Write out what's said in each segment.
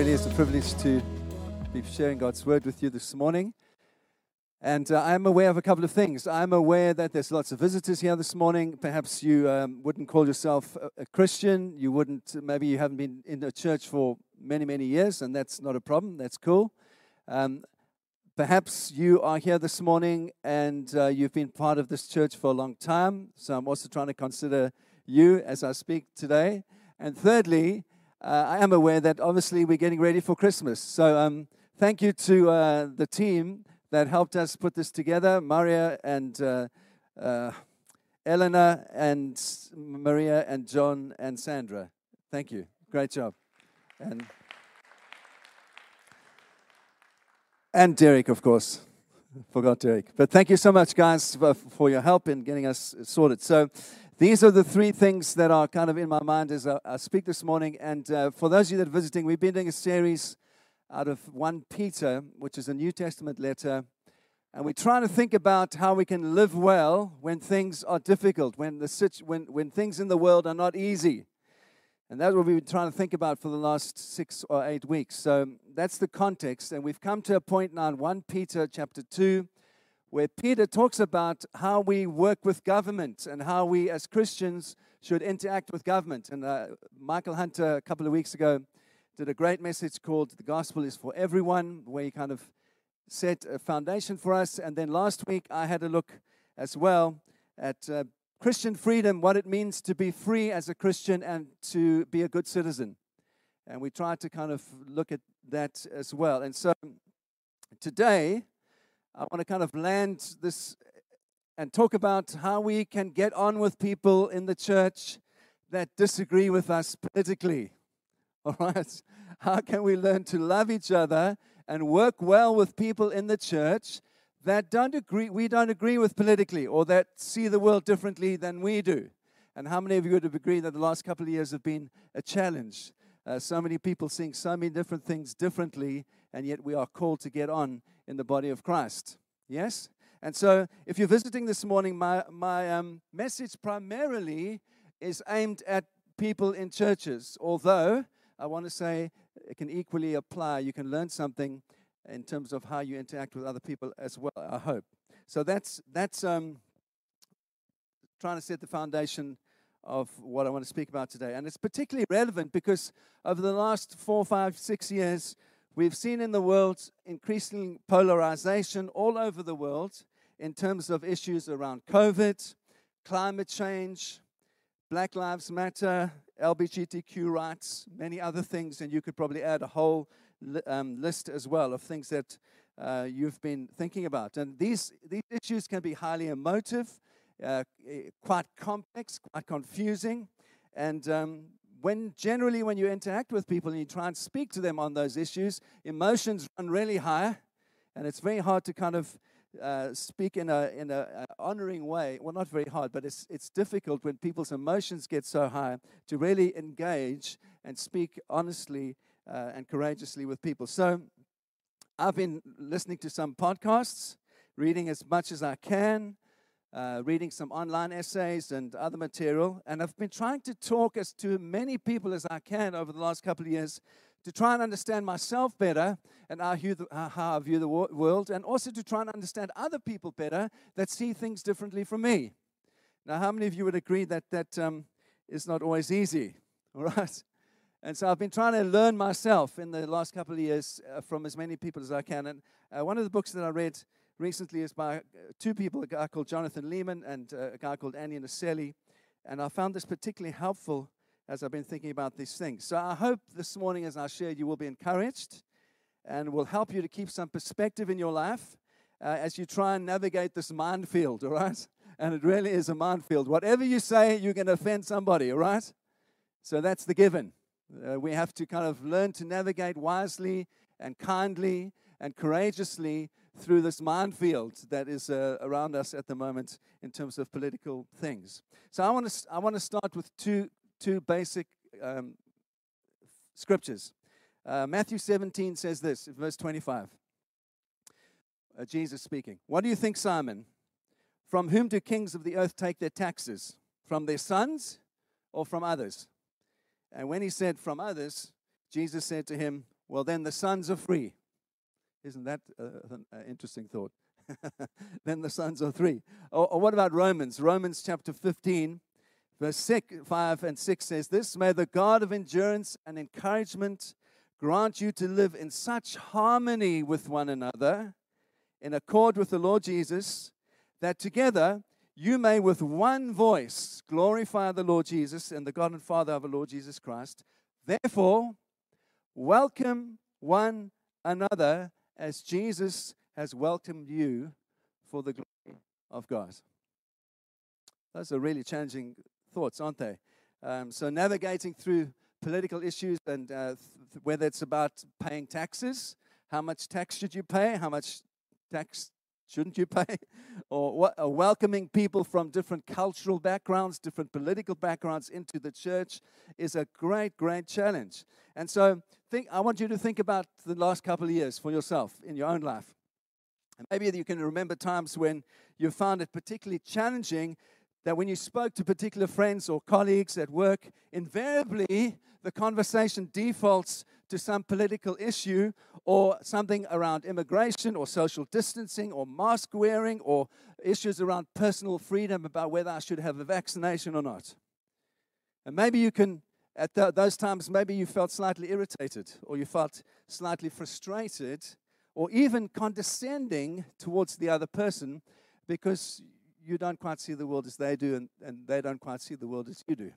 really is a privilege to be sharing God's word with you this morning. And uh, I'm aware of a couple of things. I'm aware that there's lots of visitors here this morning. Perhaps you um, wouldn't call yourself a, a, Christian. You wouldn't, maybe you haven't been in a church for many, many years, and that's not a problem. That's cool. Um, perhaps you are here this morning and uh, you've been part of this church for a long time. So I'm also trying to consider you as I speak today. And thirdly, uh, I am aware that obviously we're getting ready for Christmas. So um, thank you to uh, the team that helped us put this together Maria and uh, uh, Eleanor and Maria and John and Sandra. Thank you. Great job. And, and Derek, of course. Forgot Derek. But thank you so much, guys, for, for your help in getting us sorted. So, these are the three things that are kind of in my mind as I, I speak this morning. And uh, for those of you that are visiting, we've been doing a series out of 1 Peter, which is a New Testament letter. And we're trying to think about how we can live well when things are difficult, when, the when, when things in the world are not easy. And that's what we've been trying to think about for the last six or eight weeks. So that's the context. And we've come to a point now in 1 Peter chapter 2 where Peter talks about how we work with government and how we as Christians should interact with government. And uh, Michael Hunter, a couple of weeks ago, did a great message called The Gospel is for Everyone, where he kind of set a foundation for us. And then last week, I had a look as well at uh, Christian freedom, what it means to be free as a Christian and to be a good citizen. And we tried to kind of look at that as well. And so today, I want to kind of land this and talk about how we can get on with people in the church that disagree with us politically. All right? How can we learn to love each other and work well with people in the church that don't agree we don't agree with politically or that see the world differently than we do? And how many of you would have agreed that the last couple of years have been a challenge? Uh, so many people seeing so many different things differently, and yet we are called to get on in the body of Christ. Yes? And so, if you're visiting this morning, my, my um, message primarily is aimed at people in churches, although I want to say it can equally apply. You can learn something in terms of how you interact with other people as well, I hope. So, that's, that's um, trying to set the foundation of what I want to speak about today. And it's particularly relevant because over the last four, five, six years, We've seen in the world increasing polarization all over the world in terms of issues around COVID, climate change, Black Lives Matter, LGBTQ rights, many other things, and you could probably add a whole um, list as well of things that uh, you've been thinking about. And these, these issues can be highly emotive, uh, quite complex, quite confusing, and um, when generally when you interact with people and you try and speak to them on those issues, emotions run really high, and it's very hard to kind of uh, speak in a in a, a, honoring way. Well, not very hard, but it's it's difficult when people's emotions get so high to really engage and speak honestly uh, and courageously with people. So, I've been listening to some podcasts, reading as much as I can uh, reading some online essays and other material. And I've been trying to talk as to many people as I can over the last couple of years to try and understand myself better and how, how I view the world, and also to try and understand other people better that see things differently from me. Now, how many of you would agree that that um, is not always easy? All right. And so I've been trying to learn myself in the last couple of years uh, from as many people as I can. And uh, one of the books that I read recently is by uh, two people, a guy called Jonathan Leeman and uh, a guy called Andy Naselli. And I found this particularly helpful as I've been thinking about these things. So I hope this morning, as I shared, you will be encouraged and will help you to keep some perspective in your life uh, as you try and navigate this minefield, all right? And it really is a minefield. Whatever you say, you're going to offend somebody, all right? So that's the given. Uh, we have to kind of learn to navigate wisely and kindly and courageously through this minefield that is uh, around us at the moment in terms of political things. So I want to I want to start with two two basic um, scriptures. Uh, Matthew 17 says this, verse 25. Uh, Jesus speaking. What do you think, Simon? From whom do kings of the earth take their taxes? From their sons or from others? And when he said from others, Jesus said to him, well, then the sons are free. Isn't that uh, an interesting thought? then the sons are three. Or, or, what about Romans? Romans chapter 15, verse six, 5 and 6 says this May the God of endurance and encouragement grant you to live in such harmony with one another, in accord with the Lord Jesus, that together you may with one voice glorify the Lord Jesus and the God and Father of the Lord Jesus Christ. Therefore, welcome one another as Jesus has welcomed you for the glory of God. Those are really challenging thoughts, aren't they? Um, so, navigating through political issues and uh, th- whether it's about paying taxes, how much tax should you pay, how much tax shouldn't you pay, or, or uh, welcoming people from different cultural backgrounds, different political backgrounds into the church is a great, great challenge. And so, think, I want you to think about the last couple of years for yourself in your own life. And maybe you can remember times when you found it particularly challenging that when you spoke to particular friends or colleagues at work, invariably the conversation defaults to some political issue or something around immigration or social distancing or mask wearing or issues around personal freedom about whether I should have a vaccination or not. And maybe you can, at the, those times, maybe you felt slightly irritated or you felt slightly frustrated or even condescending towards the other person because you don't quite see the world as they do, and, and they don't quite see the world as you do.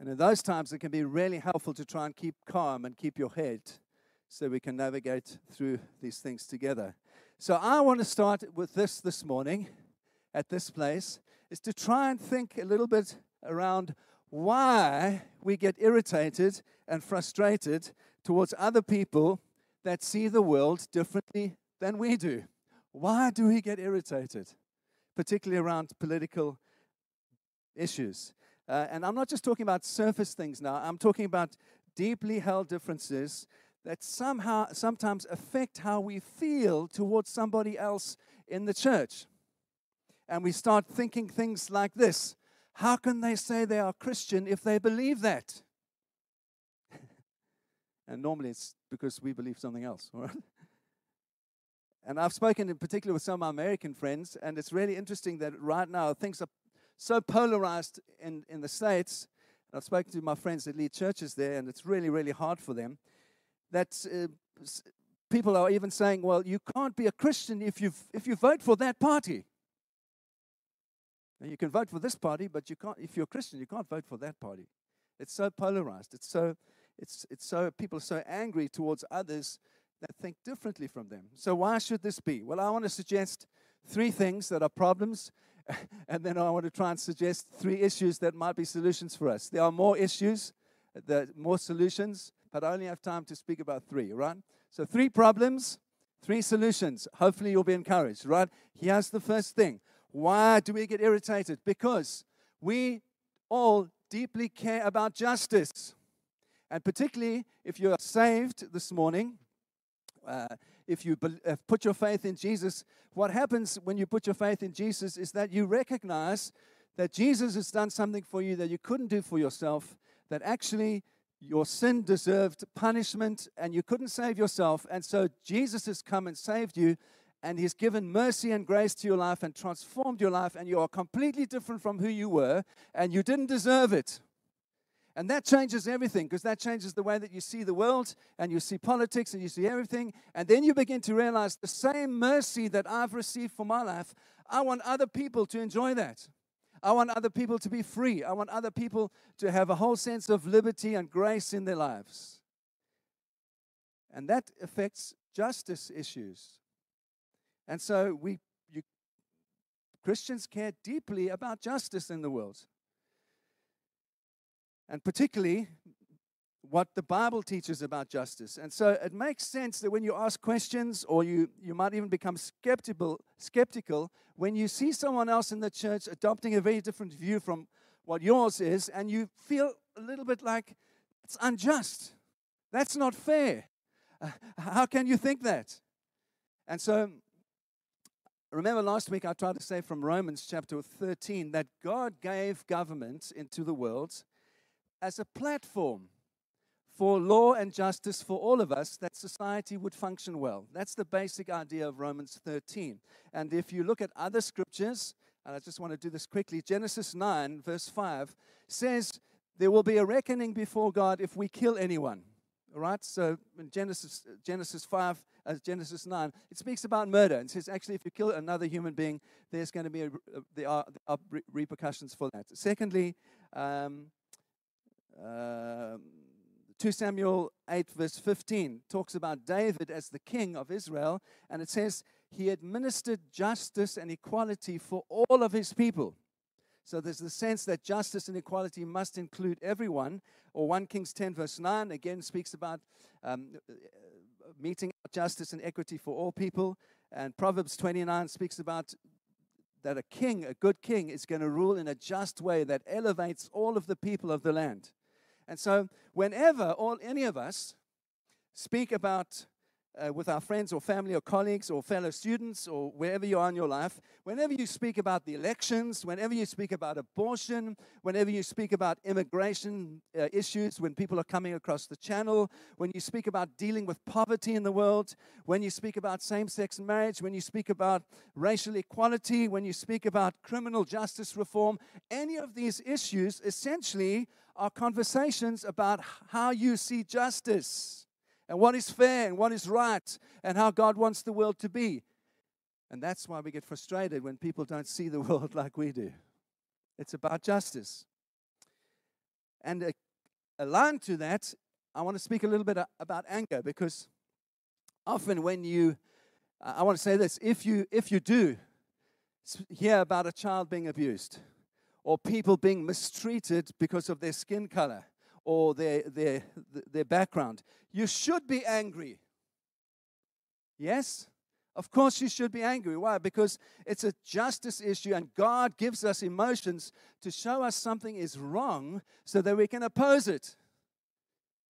And in those times, it can be really helpful to try and keep calm and keep your head so we can navigate through these things together. So, I want to start with this this morning at this place is to try and think a little bit around why we get irritated and frustrated towards other people that see the world differently than we do. Why do we get irritated, particularly around political issues? Uh, and I'm not just talking about surface things now, I'm talking about deeply held differences that somehow sometimes affect how we feel towards somebody else in the church. And we start thinking things like this How can they say they are Christian if they believe that? and normally it's because we believe something else, all right? And I've spoken in particular with some of my American friends, and it's really interesting that right now things are so polarized in, in the States. I've spoken to my friends that lead churches there, and it's really, really hard for them. That uh, people are even saying, well, you can't be a Christian if, you if you vote for that party. Now, you can vote for this party, but you can't, if you're a Christian, you can't vote for that party. It's so polarized. It's so, it's, it's so, people are so angry towards others that think differently from them. So, why should this be? Well, I want to suggest three things that are problems, and then I want to try and suggest three issues that might be solutions for us. There are more issues, more solutions, but I only have time to speak about three, right? So, three problems, three solutions. Hopefully, you'll be encouraged, right? Here's the first thing why do we get irritated? Because we all deeply care about justice. And particularly if you are saved this morning, uh, if you uh, put your faith in Jesus, what happens when you put your faith in Jesus is that you recognize that Jesus has done something for you that you couldn't do for yourself, that actually your sin deserved punishment and you couldn't save yourself. And so Jesus has come and saved you, and He's given mercy and grace to your life and transformed your life, and you are completely different from who you were, and you didn't deserve it. And that changes everything because that changes the way that you see the world and you see politics and you see everything. And then you begin to realize the same mercy that I've received for my life, I want other people to enjoy that. I want other people to be free. I want other people to have a whole sense of liberty and grace in their lives. And that affects justice issues. And so we you, Christians care deeply about justice in the world and particularly what the Bible teaches about justice. And so it makes sense that when you ask questions or you, you might even become skeptical, skeptical when you see someone else in the church adopting a very different view from what yours is, and you feel a little bit like it's unjust. That's not fair. How can you think that? And so remember last week I tried to say from Romans chapter 13 that God gave government into the world as a platform for law and justice for all of us, that society would function well. That's the basic idea of Romans 13. And if you look at other scriptures, and I just want to do this quickly Genesis 9, verse 5 says, There will be a reckoning before God if we kill anyone. All right, so in Genesis, Genesis 5, uh, Genesis 9, it speaks about murder and says actually if you kill another human being, there's going to be a, there, are, there are repercussions for that. Secondly, um, uh, 2 Samuel 8, verse 15, talks about David as the king of Israel, and it says, He administered justice and equality for all of his people. So there's the sense that justice and equality must include everyone. Or 1 Kings 10, verse 9, again speaks about um, meting justice and equity for all people. And Proverbs 29 speaks about that a king, a good king, is going to rule in a just way that elevates all of the people of the land. And so, whenever all, any of us speak about uh, with our friends or family or colleagues or fellow students or wherever you are in your life, whenever you speak about the elections, whenever you speak about abortion, whenever you speak about immigration uh, issues, when people are coming across the channel, when you speak about dealing with poverty in the world, when you speak about same sex marriage, when you speak about racial equality, when you speak about criminal justice reform, any of these issues essentially are conversations about how you see justice and what is fair and what is right and how God wants the world to be. And that's why we get frustrated when people don't see the world like we do. It's about justice. And a, aligned to that, I want to speak a little bit about anger because often when you, I want to say this, if you, if you do hear about a child being abused, or people being mistreated because of their skin color or their, their, their background. You should be angry. Yes? Of course, you should be angry. Why? Because it's a justice issue, and God gives us emotions to show us something is wrong so that we can oppose it.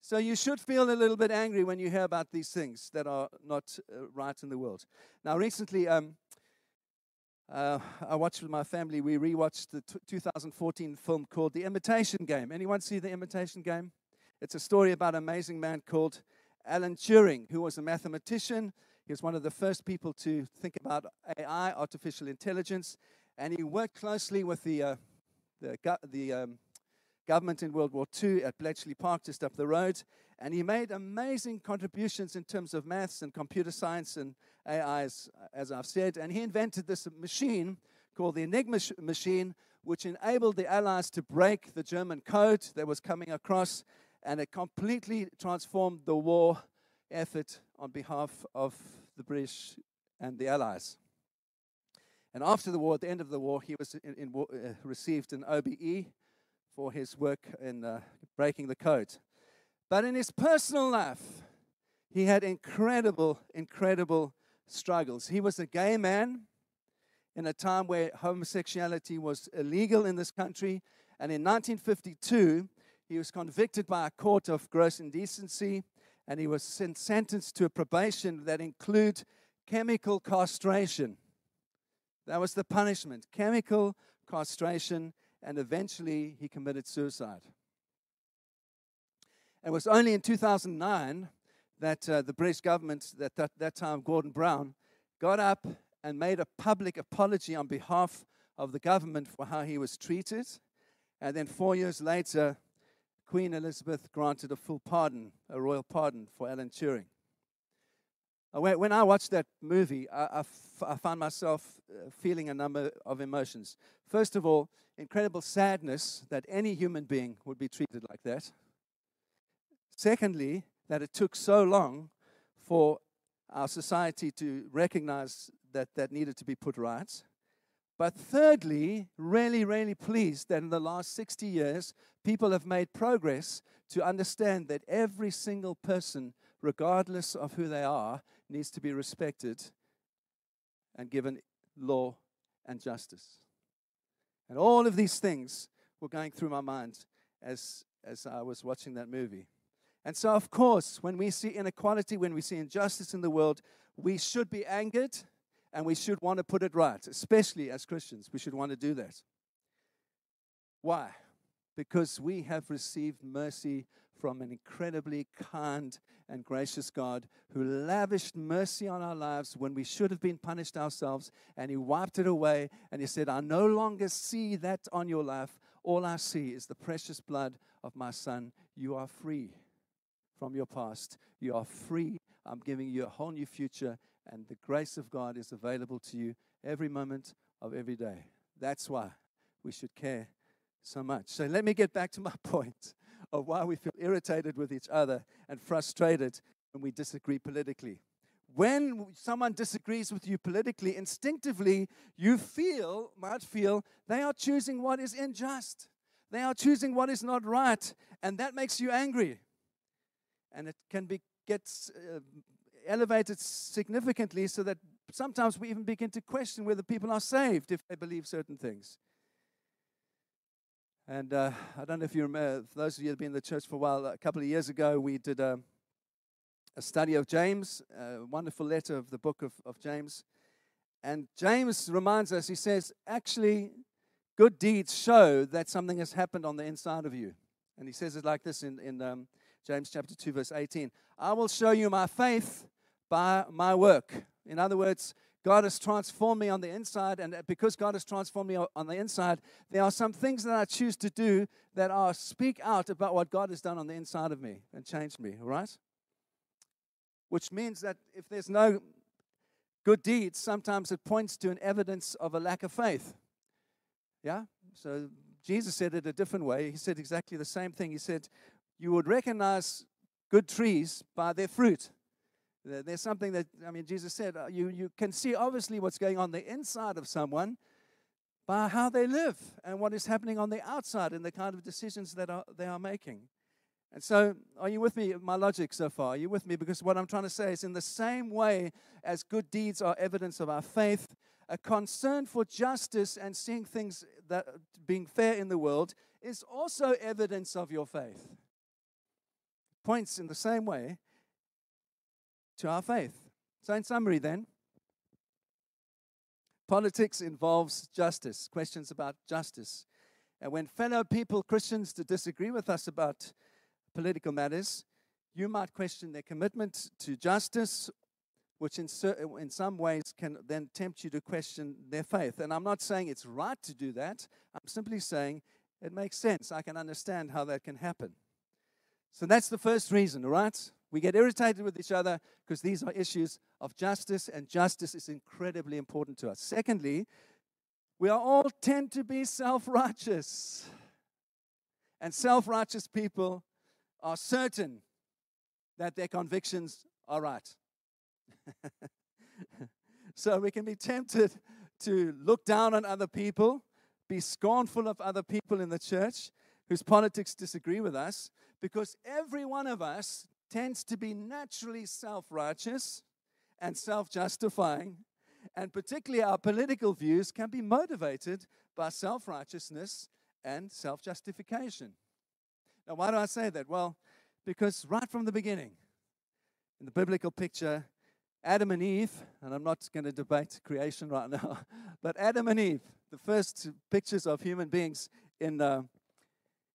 So you should feel a little bit angry when you hear about these things that are not uh, right in the world. Now, recently, um, uh, I watched with my family. We rewatched the t- 2014 film called The Imitation Game. Anyone see The Imitation Game? It's a story about an amazing man called Alan Turing, who was a mathematician. He was one of the first people to think about AI, artificial intelligence, and he worked closely with the uh, the, go- the um, government in World War II at Bletchley Park, just up the road. And he made amazing contributions in terms of maths and computer science and AI, as, I've said. And he invented this machine called the Enigma machine, which enabled the Allies to break the German code that was coming across. And it completely transformed the war effort on behalf of the British and the Allies. And after the war, at the end of the war, he was in, in, uh, received an OBE, for his work in uh, breaking the code. But in his personal life, he had incredible, incredible struggles. He was a gay man in a time where homosexuality was illegal in this country. And in 1952, he was convicted by a court of gross indecency and he was sentenced to a probation that included chemical castration. That was the punishment chemical castration and eventually he committed suicide. It was only in 2009 that uh, the British government, at that, that time Gordon Brown, got up and made a public apology on behalf of the government for how he was treated. And then four years later, Queen Elizabeth granted a full pardon, a royal pardon for Alan Turing. Uh, when I watched that movie, I, found myself uh, feeling a number of emotions. First of all, incredible sadness that any human being would be treated like that. Secondly, that it took so long for our society to recognize that that needed to be put right. But thirdly, really, really pleased that in the last 60 years, people have made progress to understand that every single person, regardless of who they are, needs to be respected and given law and justice. And all of these things were going through my mind as, as I was watching that movie. And so, of course, when we see inequality, when we see injustice in the world, we should be angered and we should want to put it right, especially as Christians. We should want to do that. Why? Because we have received mercy from an incredibly kind and gracious God who lavished mercy on our lives when we should have been punished ourselves, and He wiped it away. And He said, I no longer see that on your life. All I see is the precious blood of my Son. You are free from your past. You are free. I'm giving you a whole new future, and the grace of God is available to you every moment of every day. That's why we should care so much. So let me get back to my point of why we feel irritated with each other and frustrated when we disagree politically. When someone disagrees with you politically, instinctively, you feel, might feel, they are choosing what is unjust. They are choosing what is not right. And that makes you angry. And it can be, get uh, elevated significantly so that sometimes we even begin to question whether people are saved if they believe certain things. And uh, I don't know if you remember, those of you that have been in the church for a while, a couple of years ago, we did a, a study of James, a wonderful letter of the book of, of James. And James reminds us, he says, actually, good deeds show that something has happened on the inside of you. And he says it like this in, in um, James chapter 2, verse 18 I will show you my faith by my work. In other words, God has transformed me on the inside, and because God has transformed me on the inside, there are some things that I choose to do that are speak out about what God has done on the inside of me and changed me, all right? Which means that if there's no good deeds, sometimes it points to an evidence of a lack of faith. Yeah? So Jesus said it a different way. He said exactly the same thing. He said, You would recognize good trees by their fruit. There's something that, I mean, Jesus said, uh, you, you can see obviously what's going on the inside of someone by how they live and what is happening on the outside and the kind of decisions that are, they are making. And so, are you with me? My logic so far? Are you with me? Because what I'm trying to say is, in the same way as good deeds are evidence of our faith, a concern for justice and seeing things that being fair in the world is also evidence of your faith. Points in the same way to our faith. So, in summary, then, politics involves justice, questions about justice. And when fellow people, Christians, to disagree with us about political matters, you might question their commitment to justice, which in, in some ways can then tempt you to question their faith. And I'm not saying it's right to do that, I'm simply saying it makes sense. I can understand how that can happen. So that's the first reason, all right? We get irritated with each other because these are issues of justice, and justice is incredibly important to us. Secondly, we are all tend to be self righteous. And self righteous people are certain that their convictions are right. so we can be tempted to look down on other people, be scornful of other people in the church whose politics disagree with us, because every one of us tends to be naturally self righteous and self justifying, and particularly our political views can be motivated by self righteousness and self justification. Now, why do I say that? Well, because right from the beginning, in the biblical picture, Adam and Eve, and I'm not going to debate creation right now, but Adam and Eve, the first pictures of human beings in, uh,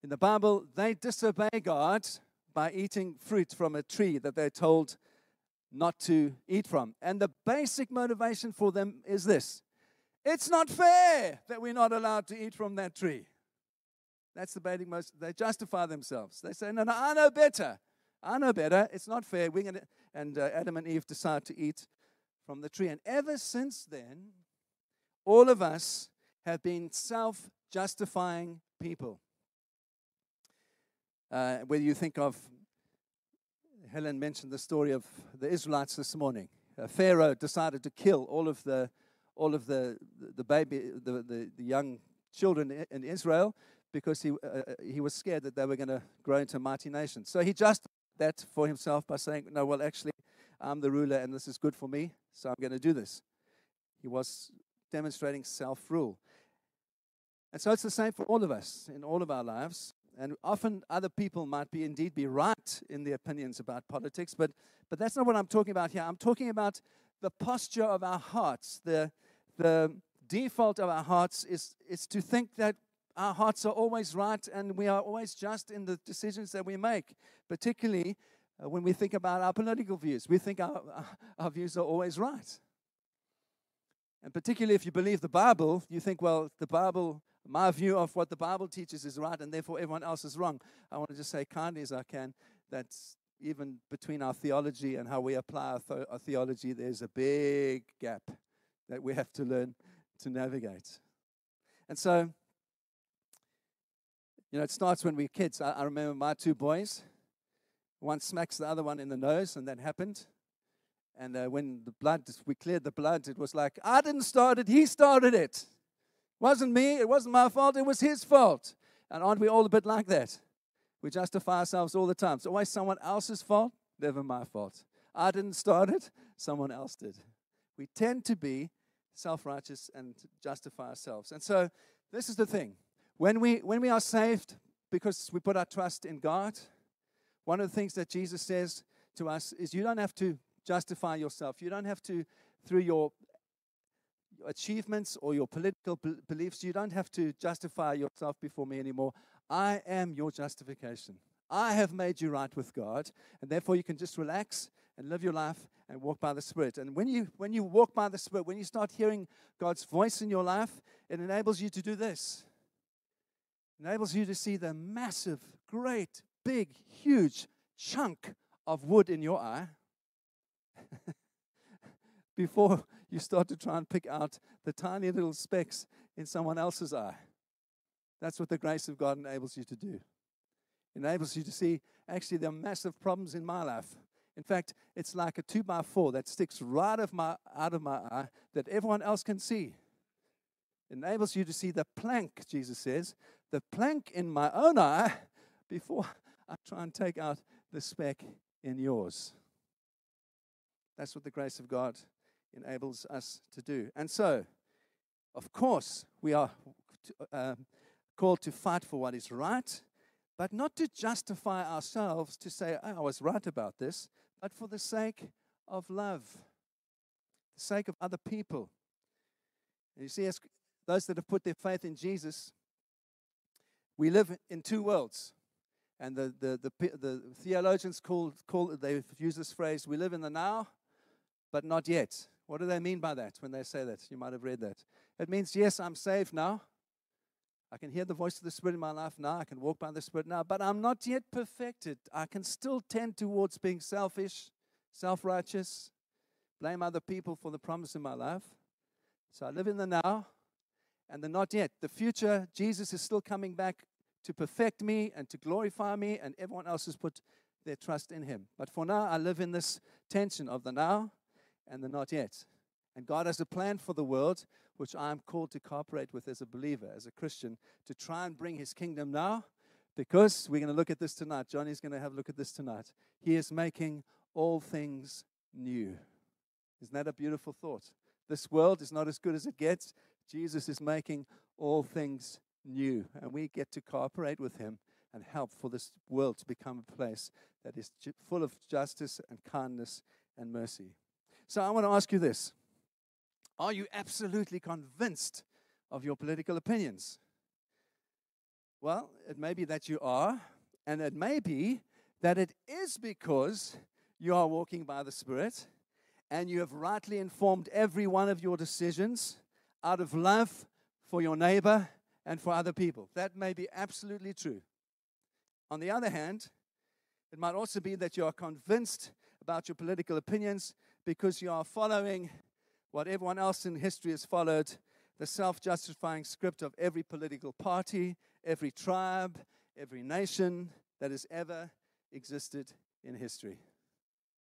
in the Bible, they disobey God by eating fruit from a tree that they're told not to eat from. And the basic motivation for them is this it's not fair that we're not allowed to eat from that tree. That's the basic most. They justify themselves. They say, no, no, I know better. I know better. It's not fair. We're gonna, and uh, Adam and Eve decide to eat from the tree. And ever since then, all of us have been self justifying people. Uh, whether you think of, Helen mentioned the story of the Israelites this morning. Uh, Pharaoh decided to kill all of the, all of the, the baby, the, the, the young children in Israel because he, uh, uh he was scared that they were going to grow into a mighty nation. So he justified that for himself by saying, No, well, actually, I'm the ruler and this is good for me, so I'm going to do this. He was demonstrating self rule. And so it's the same for all of us in all of our lives. And often other people might be indeed be right in their opinions about politics, but, but that's not what I'm talking about here. I'm talking about the posture of our hearts. The, the default of our hearts is, is to think that our hearts are always right and we are always just in the decisions that we make, particularly uh, when we think about our political views. We think our, our views are always right. And particularly if you believe the Bible, you think, well, the Bible, my view of what the Bible teaches is right, and therefore everyone else is wrong. I want to just say kindly as I can that even between our theology and how we apply our, th- our theology, there's a big gap that we have to learn to navigate. And so, you know, it starts when we're kids. I, I remember my two boys. One smacks the other one in the nose, and that happened. And uh, when the blood, we cleared the blood, it was like, I didn't start it, he started it. Wasn't me, it wasn't my fault, it was his fault. And aren't we all a bit like that? We justify ourselves all the time. It's always someone else's fault, never my fault. I didn't start it, someone else did. We tend to be self righteous and justify ourselves. And so, this is the thing when we, when we are saved because we put our trust in God, one of the things that Jesus says to us is you don't have to justify yourself. You don't have to, through your achievements or your political beliefs, you don't have to justify yourself before me anymore. I am your justification. I have made you right with God, and therefore you can just relax and live your life and walk by the Spirit. And when you when you walk by the Spirit, when you start hearing God's voice in your life, it enables you to do this. It enables you to see the massive, great, big, huge chunk of wood in your eye before you start to try and pick out the tiny little specks in someone else's eye. That's what the grace of God enables you to do. It enables you to see actually there are massive problems in my life. In fact, it's like a two by four that sticks right of my, out of my eye that everyone else can see. It enables you to see the plank, Jesus says, the plank in my own eye before I try and take out the speck in yours. That's what the grace of God enables us to do. And so, of course, we are uh, called to fight for what is right, but not to justify ourselves to say, oh, I was right about this, but for the sake of love, the sake of other people. And you see, as those that have put their faith in Jesus, we live in two worlds. And the, the, the, the theologians call, call, they've used this phrase, we live in the now but not yet. What do they mean by that when they say that? You might have read that. It means, yes, I'm saved now. I can hear the voice of the Spirit in my life now. I can walk by the Spirit now, but I'm not yet perfected. I can still tend towards being selfish, self righteous, blame other people for the promise in my life. So I live in the now and the not yet. The future, Jesus is still coming back to perfect me and to glorify me, and everyone else has put their trust in Him. But for now, I live in this tension of the now and the not yet. And God has a plan for the world, which I'm called to cooperate with as a believer, as a Christian, to try and bring his kingdom now, because we're going to look at this tonight. Johnny's going to have a look at this tonight. He is making all things new. Isn't that a beautiful thought? This world is not as good as it gets. Jesus is making all things new, and we get to cooperate with him and help for this world to become a place that is full of justice and kindness and mercy. So I want to ask you this Are you absolutely convinced of your political opinions? Well, it may be that you are, and it may be that it is because you are walking by the Spirit and you have rightly informed every one of your decisions out of love for your neighbor and for other people. That may be absolutely true. On the other hand, it might also be that you are convinced about your political opinions because you are following what everyone else in history has followed the self justifying script of every political party, every tribe, every nation that has ever existed in history.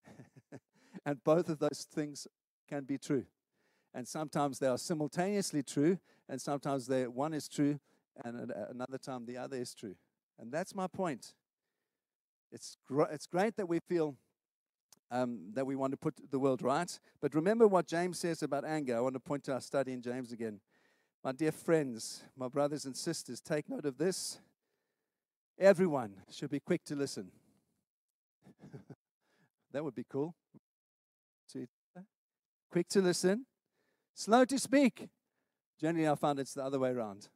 and both of those things can be true. And sometimes they are simultaneously true, and sometimes they, one is true, and another time the other is true. And that's my point. It's, gr- it's great that we feel um, that we want to put the world right. But remember what James says about anger. I want to point to our study in James again. My dear friends, my brothers and sisters, take note of this. Everyone should be quick to listen. that would be cool. Quick to listen, slow to speak. Generally, I found it's the other way around.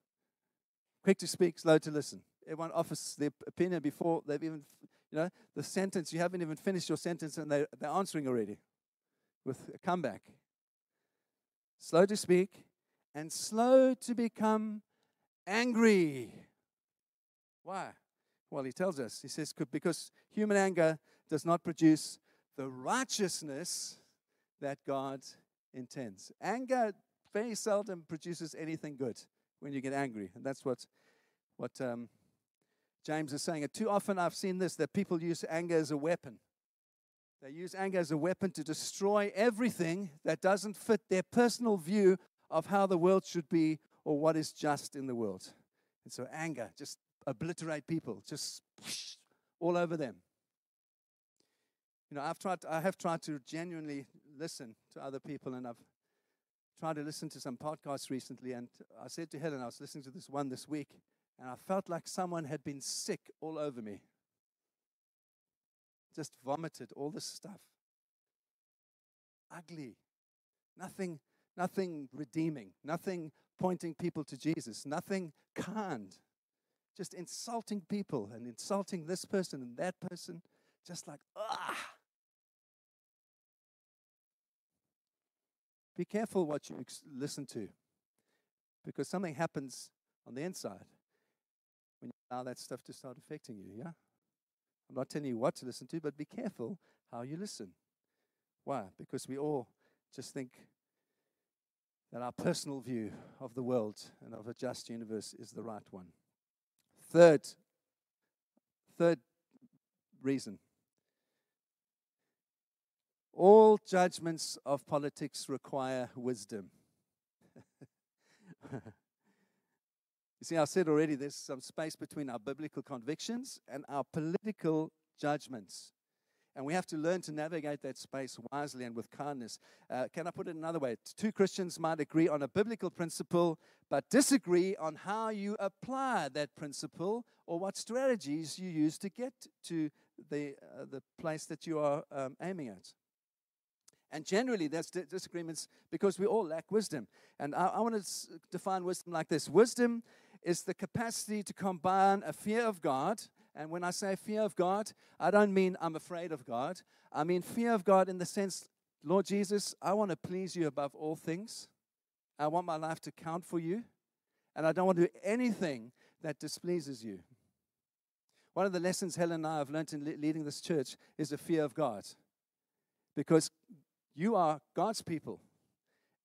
quick to speak, slow to listen. Everyone offers their opinion before they've even, you know, the sentence, you haven't even finished your sentence and they, they're answering already with a comeback. Slow to speak and slow to become angry. Why? Well, he tells us, he says, because human anger does not produce the righteousness that God intends. Anger very seldom produces anything good when you get angry. And that's what, what um, James is saying. it. too often I've seen this that people use anger as a weapon. They use anger as a weapon to destroy everything that doesn't fit their personal view of how the world should be or what is just in the world. And so anger just obliterate people, just all over them. You know, I've tried, I have tried to genuinely listen to other people, and I've tried to listen to some podcasts recently. And I said to Helen, I was listening to this one this week, and I felt like someone had been sick all over me. Just vomited all this stuff. Ugly. Nothing, nothing redeeming, nothing pointing people to Jesus, nothing kind. Just insulting people and insulting this person and that person. Just like, ah. Be careful what you listen to because something happens on the inside when you allow that stuff to start affecting you, yeah? I'm not telling you what to listen to, but be careful how you listen. Why? Because we all just think that our personal view of the world and of a just universe is the right one. Third, third reason all judgments of politics require wisdom. you see, I said already there's some space between our biblical convictions and our political judgments. And we have to learn to navigate that space wisely and with kindness. Uh, can I put it another way? Two Christians might agree on a biblical principle, but disagree on how you apply that principle or what strategies you use to get to the, uh, the place that you are um, aiming at. And generally, there's disagreements because we all lack wisdom. And I, I want to define wisdom like this Wisdom is the capacity to combine a fear of God. And when I say fear of God, I don't mean I'm afraid of God. I mean fear of God in the sense, Lord Jesus, I want to please you above all things. I want my life to count for you. And I don't want to do anything that displeases you. One of the lessons Helen and I have learned in leading this church is a fear of God. Because you are God's people.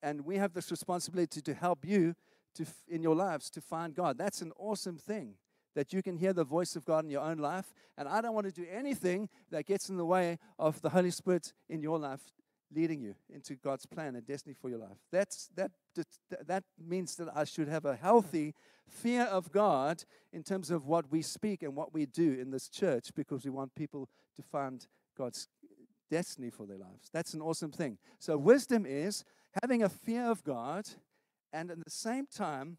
And we have this responsibility to help you to, in your lives to find God. That's an awesome thing that you can hear the voice of God in your own life. And I don't want to do anything that gets in the way of the Holy Spirit in your life leading you into God's plan and destiny for your life. That's, that, that means that I should have a healthy fear of God in terms of what we speak and what we do in this church because we want people to find God's destiny for their lives. That's an awesome thing. So, wisdom is having a fear of God and at the same time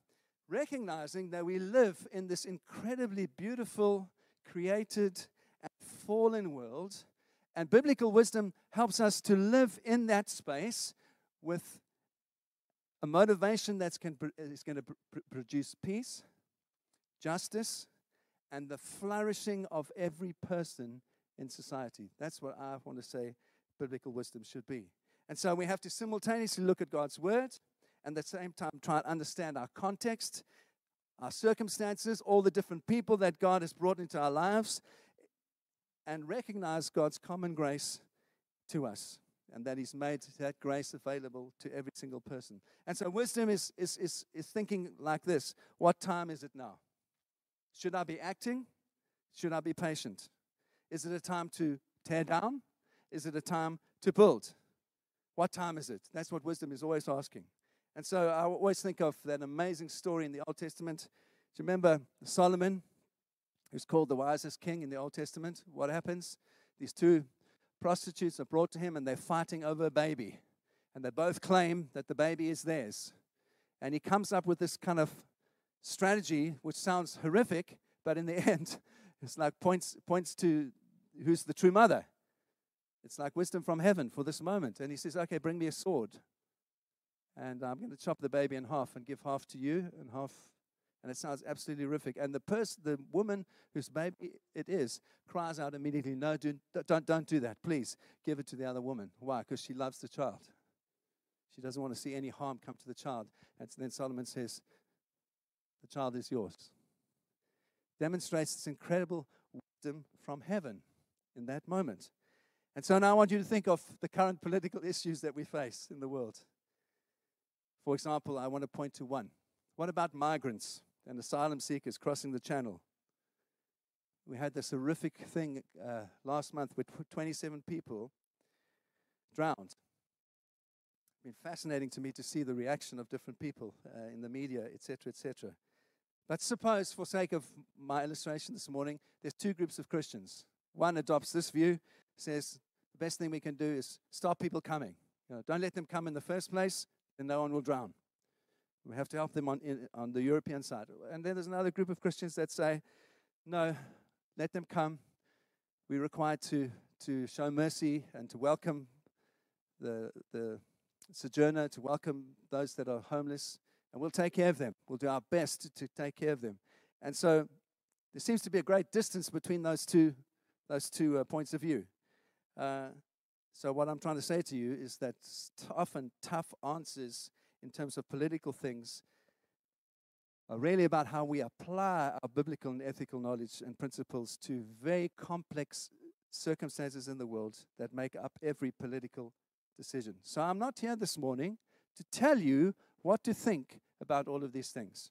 recognizing that we live in this incredibly beautiful, created, and fallen world. And biblical wisdom helps us to live in that space with a motivation that uh, is going to produce peace, justice, and the flourishing of every person in society. That's what I want to say biblical wisdom should be. And so we have to simultaneously look at God's word and at the same time try and understand our context, our circumstances, all the different people that God has brought into our lives, and recognize God's common grace to us and that He's made that grace available to every single person. And so wisdom is, is, is, is thinking like this What time is it now? Should I be acting? Should I be patient? Is it a time to tear down? Is it a time to build? What time is it? That's what wisdom is always asking. And so I always think of that amazing story in the Old Testament. Do you remember Solomon, who's called the wisest king in the Old Testament? What happens? These two prostitutes are brought to him and they're fighting over a baby. And they both claim that the baby is theirs. And he comes up with this kind of strategy, which sounds horrific, but in the end, it's like points, points to who's the true mother. It's like wisdom from heaven for this moment. And he says, Okay, bring me a sword. And I'm going to chop the baby in half and give half to you and half And it sounds absolutely horrific. And the person, the woman whose baby it is, cries out immediately, No, do, don't, don't do that. Please give it to the other woman. Why? Because she loves the child. She doesn't want to see any harm come to the child. And then Solomon says, The child is yours. Demonstrates this incredible wisdom from heaven in that moment. And so now I want you to think of the current political issues that we face in the world. For example, I want to point to one. What about migrants and asylum seekers crossing the channel? We had this horrific thing uh, last month with 27 people drowned. It's been fascinating to me to see the reaction of different people uh, in the media, etc., etc. But suppose, for sake of my illustration this morning, there's two groups of Christians. One adopts this view, says the best thing we can do is stop people coming. You know, don't let them come in the first place then no one will drown. We have to help them on, in, on the European side. And then there's another group of Christians that say, no, let them come. We're required to, to show mercy and to welcome the, the sojourner, to welcome those that are homeless, and we'll take care of them. We'll do our best to, to take care of them. And so there seems to be a great distance between those two, those two uh, points of view. Uh, so, what I'm trying to say to you is that often tough answers in terms of political things are really about how we apply our biblical and ethical knowledge and principles to very complex circumstances in the world that make up every political decision. So, I'm not here this morning to tell you what to think about all of these things.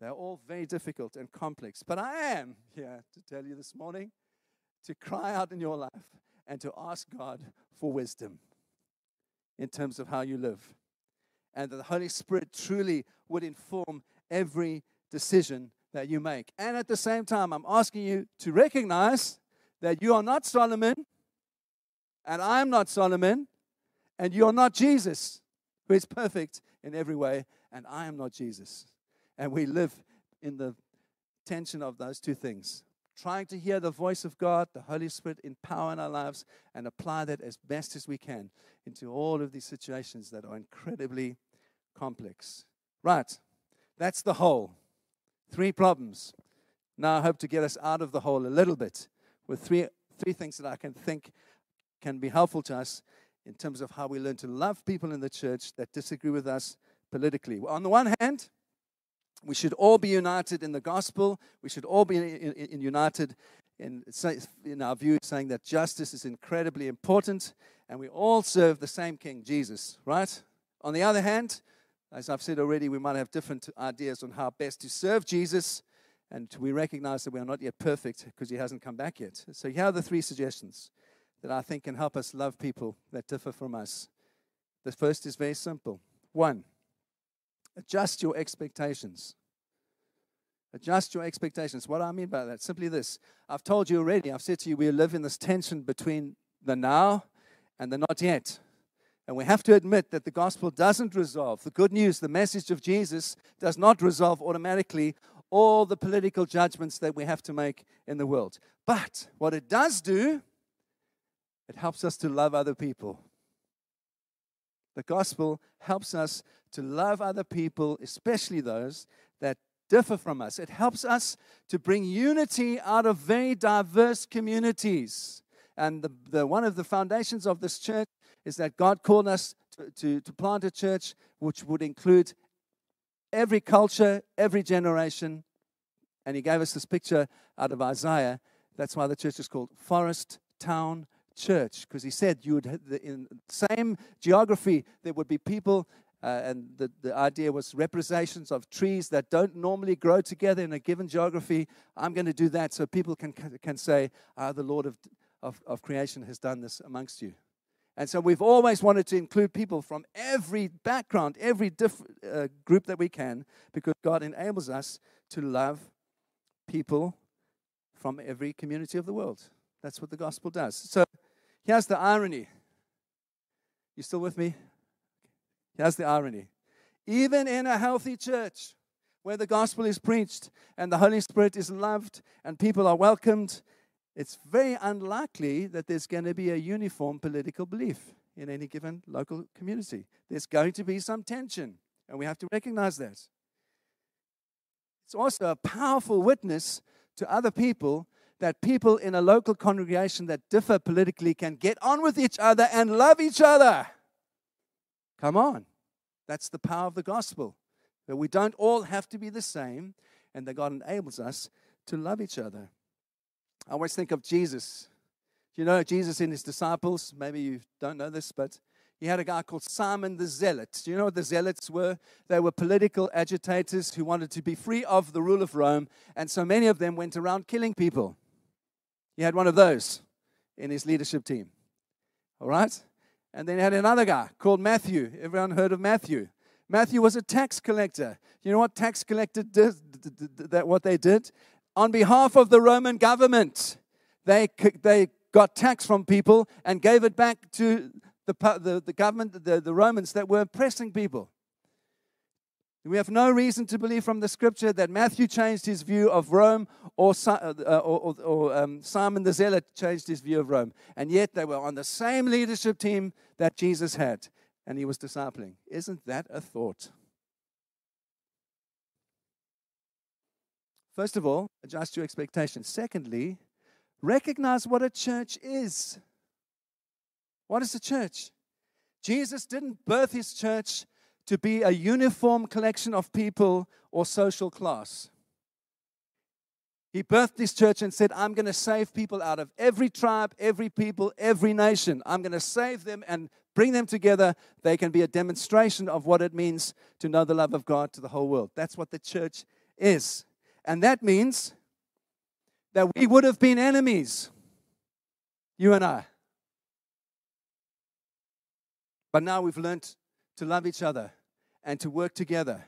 They're all very difficult and complex, but I am here to tell you this morning to cry out in your life and to ask God for wisdom in terms of how you live. And that the Holy Spirit truly would inform every decision that you make. And at the same time, I'm asking you to recognize that you are not Solomon, and I am not Solomon, and you are not Jesus, who is perfect in every way, and I am not Jesus. And we live in the tension of those two things trying to hear the voice of God, the Holy Spirit in power in our lives, and apply that as best as we can into all of these situations that are incredibly complex. Right, that's the hole. Three problems. Now I hope to get us out of the hole a little bit with three, three things that I can think can be helpful to us in terms of how we learn to love people in the church that disagree with us politically. On the one hand, we should all be united in the gospel. We should all be in, in, united in, in our view, saying that justice is incredibly important, and we all serve the same King, Jesus, right? On the other hand, as I've said already, we might have different ideas on how best to serve Jesus, and we recognize that we are not yet perfect because he hasn't come back yet. So here are the three suggestions that I think can help us love people that differ from us. The first is very simple. One, Adjust your expectations. Adjust your expectations. What do I mean by that? Simply this I've told you already, I've said to you, we live in this tension between the now and the not yet. And we have to admit that the gospel doesn't resolve. The good news, the message of Jesus, does not resolve automatically all the political judgments that we have to make in the world. But what it does do, it helps us to love other people. The gospel helps us to love other people, especially those that differ from us. It helps us to bring unity out of very diverse communities. And the, the, one of the foundations of this church is that God called us to, to, to plant a church which would include every culture, every generation. And He gave us this picture out of Isaiah. That's why the church is called Forest Town church because he said you would in the same geography there would be people uh, and the, the idea was representations of trees that don't normally grow together in a given geography. I'm going to do that so people can, can say ah, the lord of, of, of creation has done this amongst you. And so we've always wanted to include people from every background every different uh, group that we can because god enables us to love people from every community of the world. That's what the gospel does. So Here's the irony. You still with me? Here's the irony. Even in a healthy church where the gospel is preached and the Holy Spirit is loved and people are welcomed, it's very unlikely that there's going to be a uniform political belief in any given local community. There's going to be some tension, and we have to recognize that. It's also a powerful witness to other people that people in a local congregation that differ politically can get on with each other and love each other. Come on. That's the power of the gospel. That we don't all have to be the same, and that God enables us to love each other. I always think of Jesus. You know, Jesus and his disciples, maybe you don't know this, but he had a guy called Simon the Zealot. Do you know what the Zealots were? They were political agitators who wanted to be free of the rule of Rome, and so many of them went around killing people. He had one of those in his leadership team. All right? And then he had another guy called Matthew. Everyone heard of Matthew? Matthew was a tax collector. You know what tax collector did? That what they did on behalf of the Roman government. They they got tax from people and gave it back to the, the, the government, the, the Romans that were oppressing people. We have no reason to believe from the scripture that Matthew changed his view of Rome or, uh, or, or, or um, Simon the Zealot changed his view of Rome. And yet they were on the same leadership team that Jesus had and he was discipling. Isn't that a thought? First of all, adjust your expectations. Secondly, recognize what a church is. What is a church? Jesus didn't birth his church to be a uniform collection of people or social class. He birthed this church and said, I'm going to save people out of every tribe, every people, every nation. I'm going to save them and bring them together. They can be a demonstration of what it means to know the love of God to the whole world. That's what the church is. And that means that we would have been enemies, you and I. But now we've learned to love each other and to work together.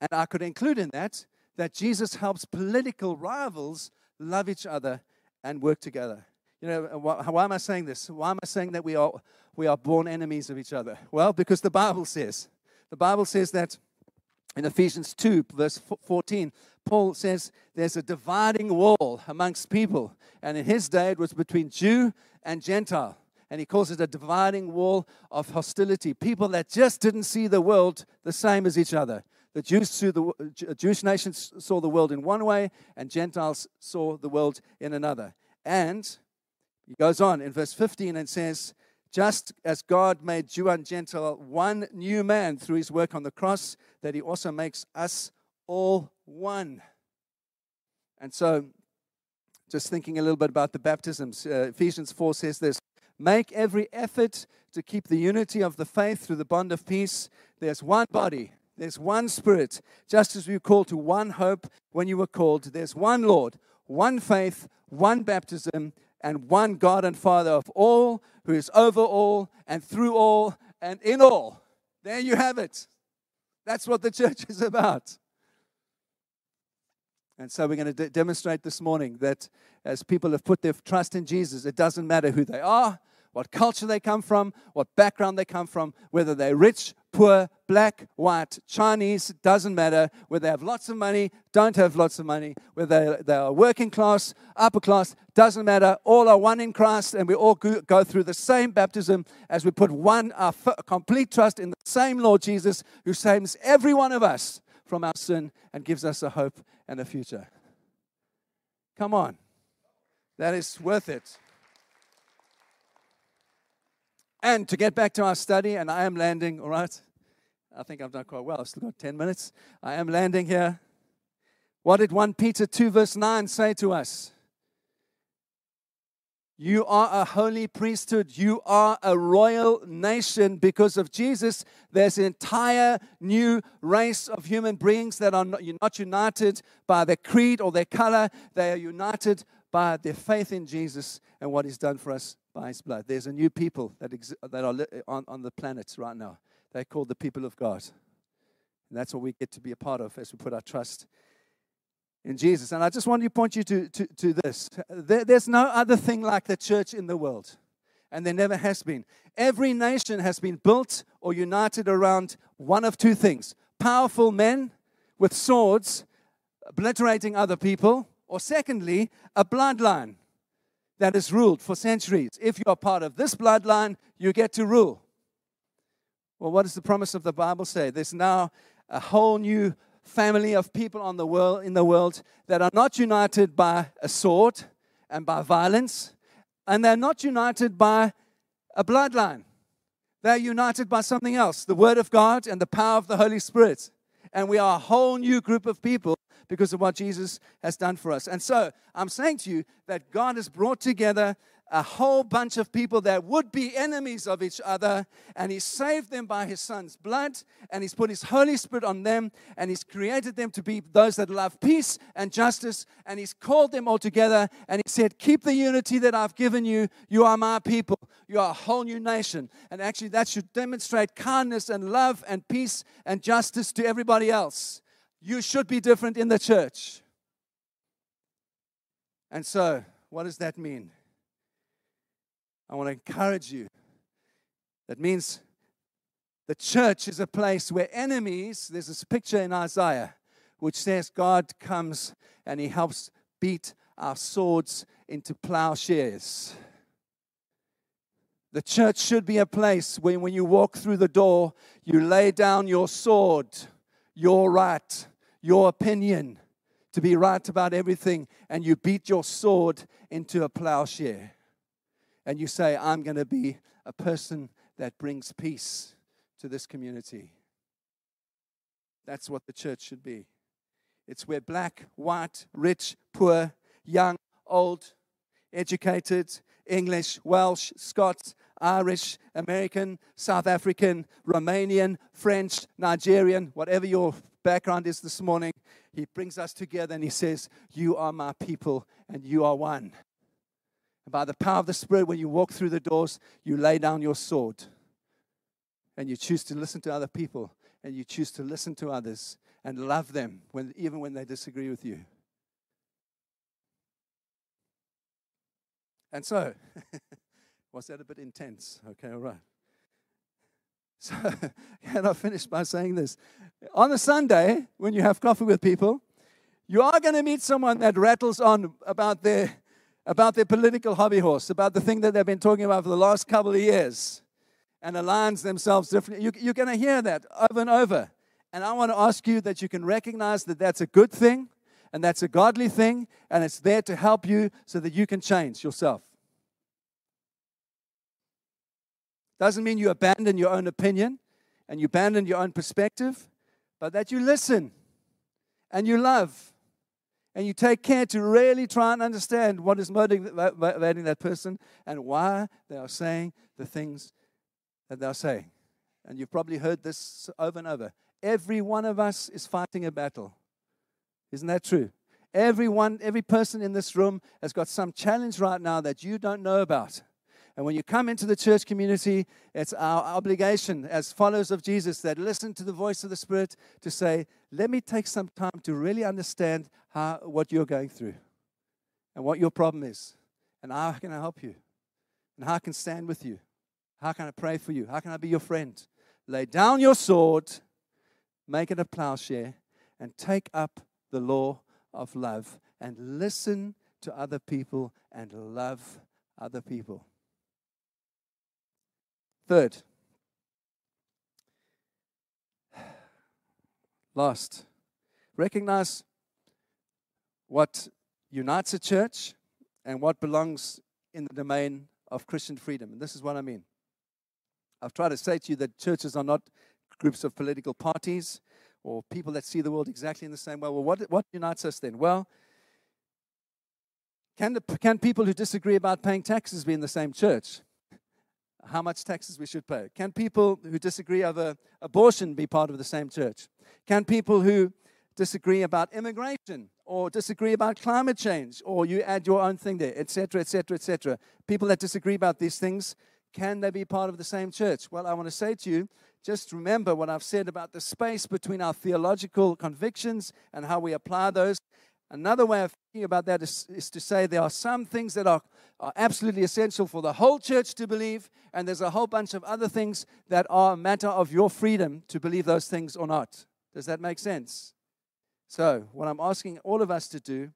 And I could include in that that Jesus helps political rivals love each other and work together. You know, why, am I saying this? Why am I saying that we are, we are born enemies of each other? Well, because the Bible says. The Bible says that in Ephesians 2, verse 14, Paul says there's a dividing wall amongst people. And in his day, it was between Jew and Gentile and he calls it a dividing wall of hostility. People that just didn't see the world the same as each other. The Jews the Jewish nations saw the world in one way, and Gentiles saw the world in another. And he goes on in verse 15 and says, just as God made Jew and Gentile one new man through his work on the cross, that he also makes us all one. And so, just thinking a little bit about the baptisms, uh, Ephesians 4 says this Make every effort to keep the unity of the faith through the bond of peace. There's one body, there's one spirit. Just as we were called to one hope when you were called, there's one Lord, one faith, one baptism, and one God and Father of all, who is over all and through all and in all. There you have it. That's what the church is about. And so we're going to de- demonstrate this morning that as people have put their trust in Jesus, it doesn't matter who they are, what culture they come from, what background they come from, whether they're rich, poor, black, white, Chinese, doesn't matter. Whether they have lots of money, don't have lots of money, whether they are working class, upper class, doesn't matter. All are one in Christ, and we all go through the same baptism as we put one, our complete trust in the same Lord Jesus who saves every one of us from our sin and gives us a hope and a future. Come on. That is worth it. And to get back to our study, and I am landing, all right? I think I've done quite well. I've still got 10 minutes. I am landing here. What did 1 Peter 2, verse 9 say to us? You are a holy priesthood. You are a royal nation because of Jesus. There's an entire new race of human beings that are not united by their creed or their color. They are united by their faith in Jesus and what He's done for us by his blood. There's a new people that, exi- that are on, on the planet right now. They're called the people of God. And that's what we get to be a part of as we put our trust in Jesus. And I just want to point you to, to, to this there, there's no other thing like the church in the world, and there never has been. Every nation has been built or united around one of two things powerful men with swords obliterating other people, or secondly, a bloodline that has ruled for centuries. If you are part of this bloodline, you get to rule. Well, what does the promise of the Bible say? There's now a whole new family of people on the world, in the world that are not united by a sword and by violence, and they're not united by a bloodline. They're united by something else the Word of God and the power of the Holy Spirit. And we are a whole new group of people because of what Jesus has done for us. And so I'm saying to you that God has brought together a whole bunch of people that would be enemies of each other, and He saved them by His Son's blood, and He's put His Holy Spirit on them, and He's created them to be those that love peace and justice, and He's called them all together, and He said, Keep the unity that I've given you. You are my people. You are a whole new nation. And actually, that should demonstrate kindness and love and peace and justice to everybody else. You should be different in the church. And so, what does that mean? I want to encourage you. That means the church is a place where enemies, there's this picture in Isaiah which says God comes and he helps beat our swords into plowshares. The church should be a place where when you walk through the door, you lay down your sword, your right, your opinion to be right about everything, and you beat your sword into a plowshare and you say, I'm going to be a person that brings peace to this community. That's what the church should be. It's where black, white, rich, poor, young, old, educated, English, Welsh, Scots, Irish, American, South African, Romanian, French, Nigerian, whatever your background is this morning, he brings us together and he says, You are my people and you are one. And by the power of the Spirit, when you walk through the doors, you lay down your sword. And you choose to listen to other people. And you choose to listen to others and love them, when, even when they disagree with you. And so, was that a bit intense? Okay, all right. So, can I finish by saying this? On a Sunday, when you have coffee with people, you are going to meet someone that rattles on about their about their political hobby horse, about the thing that they've been talking about for the last couple of years, and aligns themselves differently. You, you're going to hear that over and over. And I want to ask you that you can recognize that that's a good thing and that's a godly thing, and it's there to help you so that you can change yourself. Doesn't mean you abandon your own opinion and you abandon your own perspective, but that you listen and you love and you take care to really try and understand what is motivating that person and why they are saying the things that they're saying. And you've probably heard this over and over. Every one of us is fighting a battle. Isn't that true? Everyone, every person in this room has got some challenge right now that you don't know about. And when you come into the church community, it's our obligation as followers of Jesus that listen to the voice of the Spirit to say, let me take some time to really understand how, what you're going through and what your problem is. And how can I help you? And how can I can stand with you? How can I pray for you? How can I be your friend? Lay down your sword, make it a plowshare, and take up the law of love and listen to other people and love other people. Third, last, recognize what unites a church and what belongs in the domain of Christian freedom. And this is what I mean. I've tried to say to you that churches are not groups of political parties or people that see the world exactly in the same way. Well, what, what unites us then? Well, can, the, can people who disagree about paying taxes be in the same church? How much taxes we should pay? Can people who disagree over abortion be part of the same church? Can people who disagree about immigration or disagree about climate change or you add your own thing there, etc., etc., etc. People that disagree about these things, can they be part of the same church? Well, I want to say to you, just remember what I've said about the space between our theological convictions and how we apply those. Another way of thinking about that is, is to say there are some things that are, are absolutely essential for the whole church to believe, and there's a whole bunch of other things that are a matter of your freedom to believe those things or not. Does that make sense? So, what I'm asking all of us to do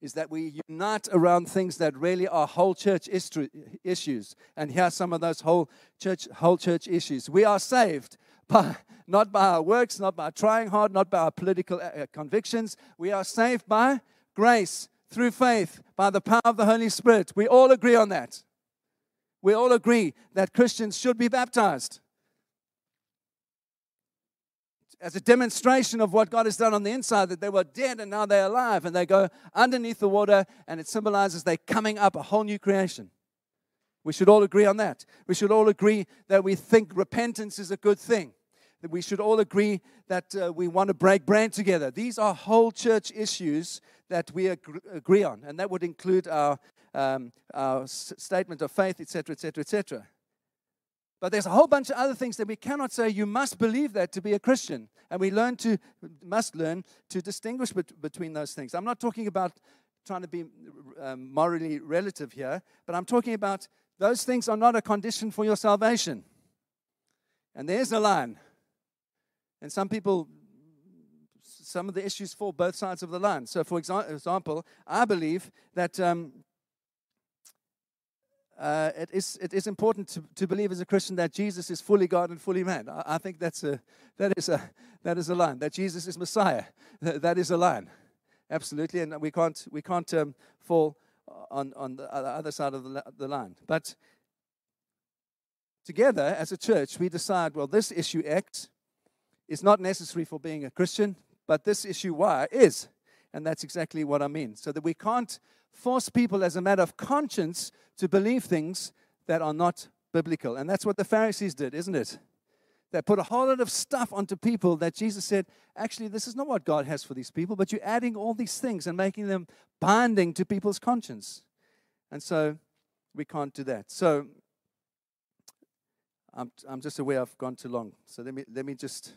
is that we unite around things that really are whole church issues. And here are some of those whole church, whole church issues. We are saved by not by our works, not by trying hard, not by our political uh, uh, convictions. We are saved by grace through faith, by the power of the Holy Spirit. We all agree on that. We all agree that Christians should be baptized as a demonstration of what God has done on the inside, that they were dead and now they're alive, and they go underneath the water, and it symbolizes they're coming up a whole new creation. We should all agree on that. We should all agree that we think repentance is a good thing. That we should all agree that uh, we want to break bread together. These are whole church issues that we agree on, and that would include our, um, our statement of faith, etc., etc., etc. But there's a whole bunch of other things that we cannot say you must believe that to be a Christian. And we learn to, must learn to distinguish between those things. I'm not talking about trying to be um, morally relative here, but I'm talking about those things are not a condition for your salvation. And there's a line. And some people, some of the issues fall both sides of the line. So, for example, I believe that um, uh, it, is, it is important to, to believe as a Christian that Jesus is fully God and fully man. I, I think that's a, that, is a, that is a line. That Jesus is Messiah. That, is a line. Absolutely. And we can't, we can't um, fall Uh, on, on uh, the other side of the, the line. But together as a church, we decide well, this issue X is not necessary for being a Christian, but this issue Y is. And that's exactly what I mean. So that we can't force people as a matter of conscience to believe things that are not biblical. And that's what the Pharisees did, isn't it? They put a whole lot of stuff onto people that Jesus said, actually, this is not what God has for these people, but you're adding all these things and making them binding to people's conscience. And so we can't do that. So I'm, I'm just aware I've gone too long. So let me, let me just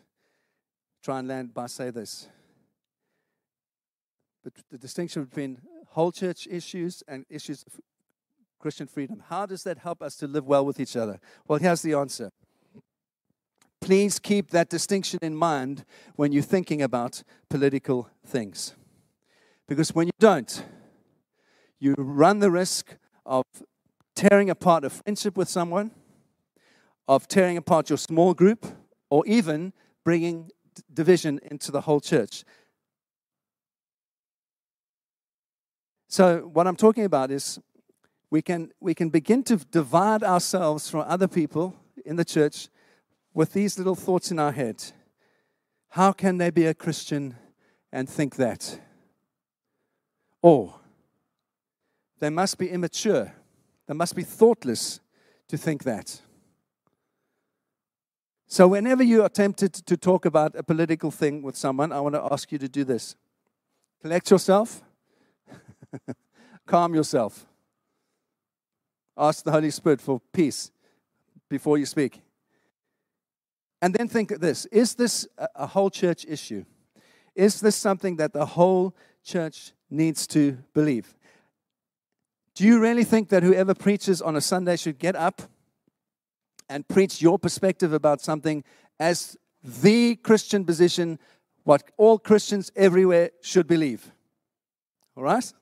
try and land by say this. But the distinction between whole church issues and issues of Christian freedom. How does that help us to live well with each other? Well, here's the answer. Please keep that distinction in mind when you're thinking about political things. Because when you don't, you run the risk of tearing apart a friendship with someone, of tearing apart your small group, or even bringing division into the whole church. So, what I'm talking about is we can, we can begin to divide ourselves from other people in the church with these little thoughts in our head. How can they be a Christian and think that? Or they must be immature, they must be thoughtless to think that. So, whenever you are tempted to talk about a political thing with someone, I want to ask you to do this collect yourself Calm yourself. Ask the Holy Spirit for peace before you speak. And then think of this is this a whole church issue? Is this something that the whole church needs to believe? Do you really think that whoever preaches on a Sunday should get up and preach your perspective about something as the Christian position, what all Christians everywhere should believe? All right?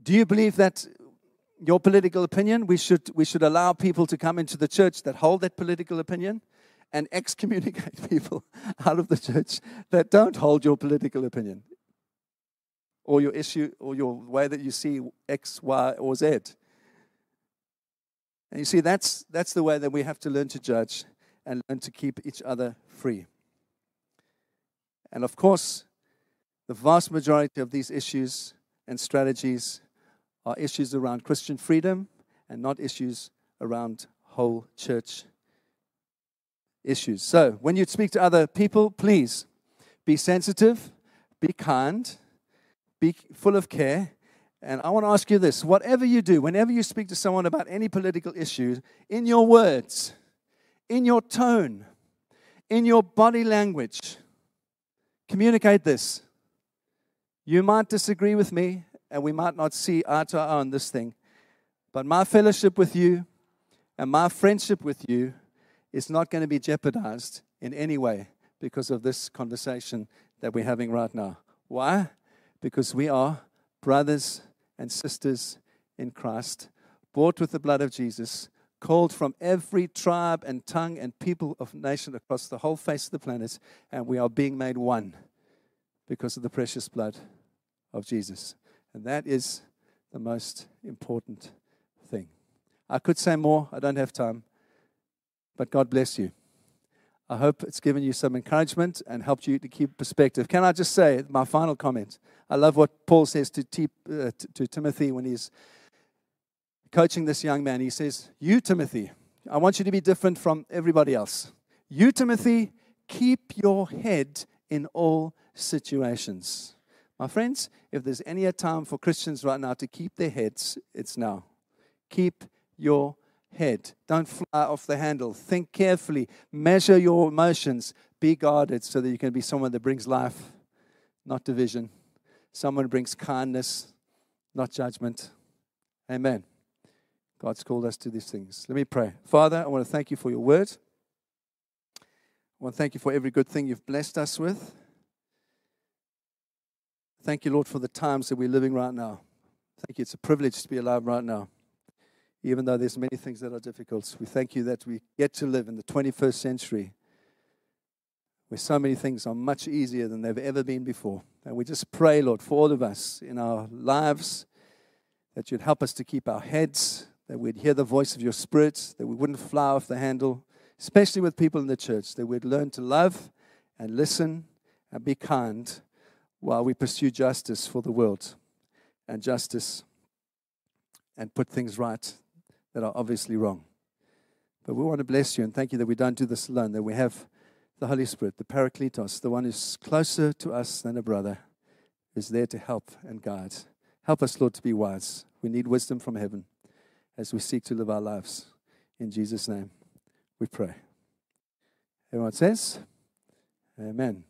Do you believe that your political opinion, we should, we should allow people to come into the church that hold that political opinion and excommunicate people out of the church that don't hold your political opinion or your issue or your way that you see X, Y, or Z? And you see, that's, that's the way that we have to learn to judge and learn to keep each other free. And of course, the vast majority of these issues and strategies are issues around Christian freedom and not issues around whole church issues. So, when you speak to other people, please be sensitive, be kind, be full of care. And I want to ask you this whatever you do, whenever you speak to someone about any political issue, in your words, in your tone, in your body language, communicate this. You might disagree with me, and we might not see eye to eye on this thing. But my fellowship with you and my friendship with you is not going to be jeopardized in any way because of this conversation that we're having right now. Why? Because we are brothers and sisters in Christ, bought with the blood of Jesus, called from every tribe and tongue and people of nation across the whole face of the planet, and we are being made one because of the precious blood of Jesus. And that is the most important thing. I could say more, I don't have time, but God bless you. I hope it's given you some encouragement and helped you to keep perspective. Can I just say my final comment? I love what Paul says to, T, uh, to Timothy when he's coaching this young man. He says, You, Timothy, I want you to be different from everybody else. You, Timothy, keep your head in all situations. My friends, if there's any time for Christians right now to keep their heads, it's now. Keep your head. Don't fly off the handle. Think carefully. Measure your emotions. Be guarded so that you can be someone that brings life, not division. Someone who brings kindness, not judgment. Amen. God's called us to these things. Let me pray. Father, I want to thank you for your word. I want to thank you for every good thing you've blessed us with. Thank you, Lord, for the times that we're living right now. Thank you. It's a privilege to be alive right now. Even though there's many things that are difficult, we thank you that we get to live in the 21st century where so many things are much easier than they've ever been before. And we just pray, Lord, for all of us in our lives that you'd help us to keep our heads that we'd hear the voice of your spirit, that we wouldn't fly off the handle, especially with people in the church, that we'd learn to love and listen and be kind while we pursue justice for the world and justice and put things right that are obviously wrong. But we want to bless you and thank you that we don't do this alone, that we have the Holy Spirit, the Parakletos, the one who's closer to us than a brother, is there to help and guide. Help us, Lord, to be wise. We need wisdom from heaven as we seek to live our lives. In Jesus' name, we pray. Everyone says, Amen.